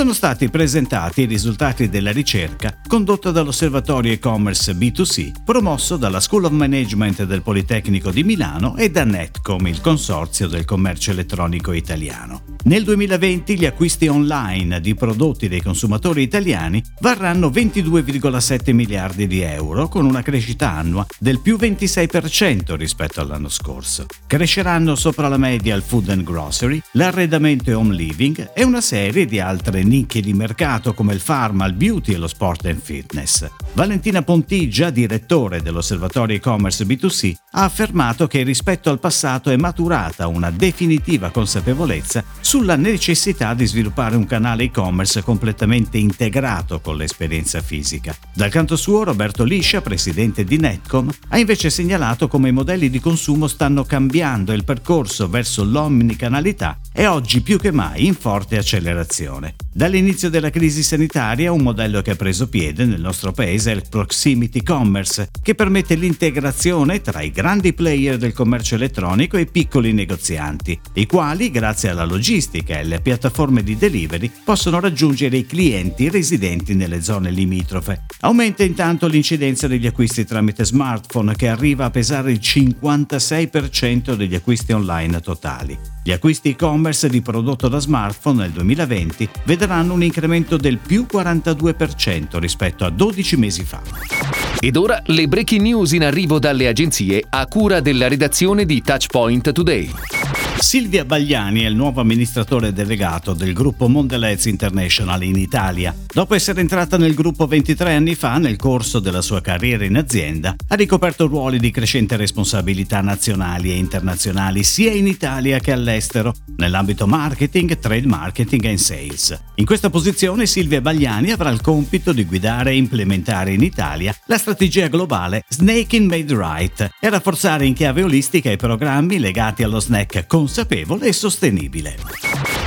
sono stati presentati i risultati della ricerca condotta dall'Osservatorio e-commerce B2C, promosso dalla School of Management del Politecnico di Milano e da Netcom, il consorzio del commercio elettronico italiano. Nel 2020 gli acquisti online di prodotti dei consumatori italiani varranno 22,7 miliardi di euro, con una crescita annua del più 26% rispetto all'anno scorso. Cresceranno sopra la media il food and grocery, l'arredamento e home living e una serie di altre nicchie di mercato come il pharma, il beauty e lo sport and fitness. Valentina Pontigia, direttore dell'Osservatorio e-commerce B2C, ha affermato che rispetto al passato è maturata una definitiva consapevolezza sulla necessità di sviluppare un canale e-commerce completamente integrato con l'esperienza fisica. Dal canto suo, Roberto Liscia, presidente di Netcom, ha invece segnalato come i modelli di consumo stanno cambiando e il percorso verso l'omnicanalità è oggi più che mai in forte accelerazione. Dall'inizio della crisi sanitaria un modello che ha preso piede nel nostro paese è il proximity commerce, che permette l'integrazione tra i grandi player del commercio elettronico e i piccoli negozianti, i quali, grazie alla logistica e alle piattaforme di delivery, possono raggiungere i clienti residenti nelle zone limitrofe. Aumenta intanto l'incidenza degli acquisti tramite smartphone che arriva a pesare il 56% degli acquisti online totali. Gli acquisti e-commerce di prodotto da smartphone nel 2020 vedranno un incremento del più 42% rispetto a 12 mesi fa. Ed ora le breaking news in arrivo dalle agenzie a cura della redazione di Touchpoint Today. Silvia Bagliani è il nuovo amministratore delegato del gruppo Mondelez International in Italia. Dopo essere entrata nel gruppo 23 anni fa, nel corso della sua carriera in azienda, ha ricoperto ruoli di crescente responsabilità nazionali e internazionali sia in Italia che all'estero, nell'ambito marketing, trade marketing e sales. In questa posizione Silvia Bagliani avrà il compito di guidare e implementare in Italia la strategia globale Snake in Made Right e rafforzare in chiave olistica i programmi legati allo snack consapevole consapevole e sostenibile.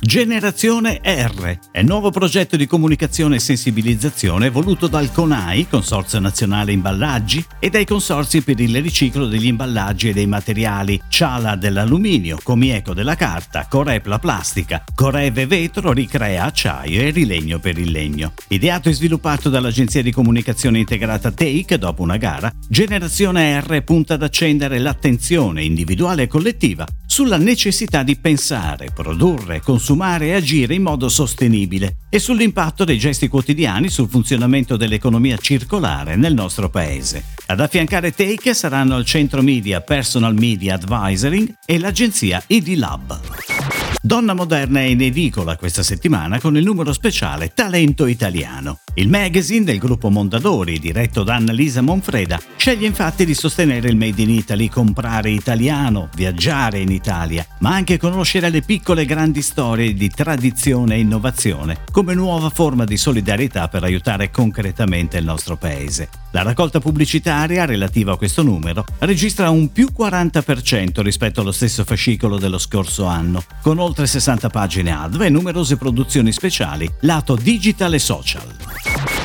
Generazione R è nuovo progetto di comunicazione e sensibilizzazione voluto dal CONAI, Consorzio Nazionale Imballaggi, e dai consorzi per il riciclo degli imballaggi e dei materiali Ciala dell'alluminio, Comieco della carta, Corepla plastica, Coreve vetro, Ricrea acciaio e Rilegno per il legno. Ideato e sviluppato dall'agenzia di comunicazione integrata Take dopo una gara, Generazione R punta ad accendere l'attenzione individuale e collettiva sulla necessità di pensare, produrre, consumare e agire in modo sostenibile e sull'impatto dei gesti quotidiani sul funzionamento dell'economia circolare nel nostro paese. Ad affiancare Take saranno il centro media Personal Media Advisoring e l'agenzia ID Lab. Donna Moderna è in edicola questa settimana con il numero speciale Talento Italiano. Il magazine del gruppo Mondadori, diretto da Annalisa Monfreda, sceglie infatti di sostenere il Made in Italy, comprare italiano, viaggiare in Italia, ma anche conoscere le piccole e grandi storie di tradizione e innovazione come nuova forma di solidarietà per aiutare concretamente il nostro paese. La raccolta pubblicitaria relativa a questo numero registra un più 40% rispetto allo stesso fascicolo dello scorso anno, con oltre 60 pagine ad e numerose produzioni speciali lato digital e social.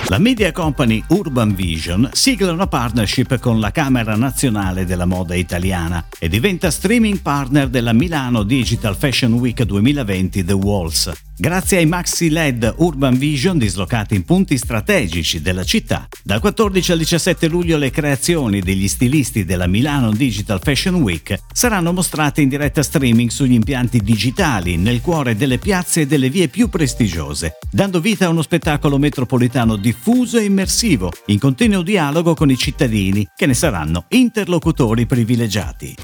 La media company Urban Vision sigla una partnership con la Camera Nazionale della Moda Italiana e diventa streaming partner della Milano Digital Fashion Week 2020 The Walls. Grazie ai maxi LED Urban Vision dislocati in punti strategici della città, dal 14 al 17 luglio le creazioni degli stilisti della Milano Digital Fashion Week saranno mostrate in diretta streaming sugli impianti digitali nel cuore delle piazze e delle vie più prestigiose, dando vita a uno spettacolo metropolitano diffuso e immersivo, in continuo dialogo con i cittadini, che ne saranno interlocutori privilegiati.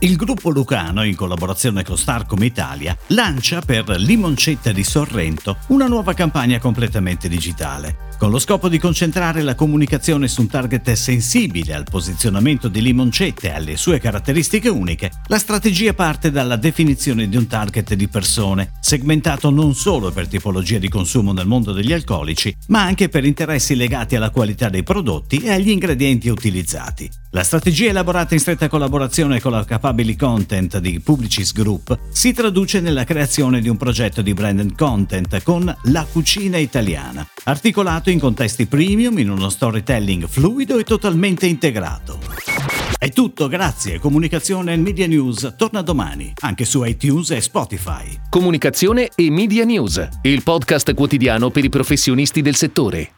Il gruppo Lucano, in collaborazione con Starcom Italia, lancia per Limoncetta di Sorrento una nuova campagna completamente digitale. Con lo scopo di concentrare la comunicazione su un target sensibile al posizionamento di Limoncetta e alle sue caratteristiche uniche, la strategia parte dalla definizione di un target di persone, segmentato non solo per tipologia di consumo nel mondo degli alcolici, ma anche per interessi legati alla qualità dei prodotti e agli ingredienti utilizzati. La strategia elaborata in stretta collaborazione con la Capabili Content di Publicis Group si traduce nella creazione di un progetto di branded content con La Cucina Italiana, articolato in contesti premium in uno storytelling fluido e totalmente integrato. È tutto, grazie. Comunicazione e Media News torna domani, anche su iTunes e Spotify. Comunicazione e Media News, il podcast quotidiano per i professionisti del settore.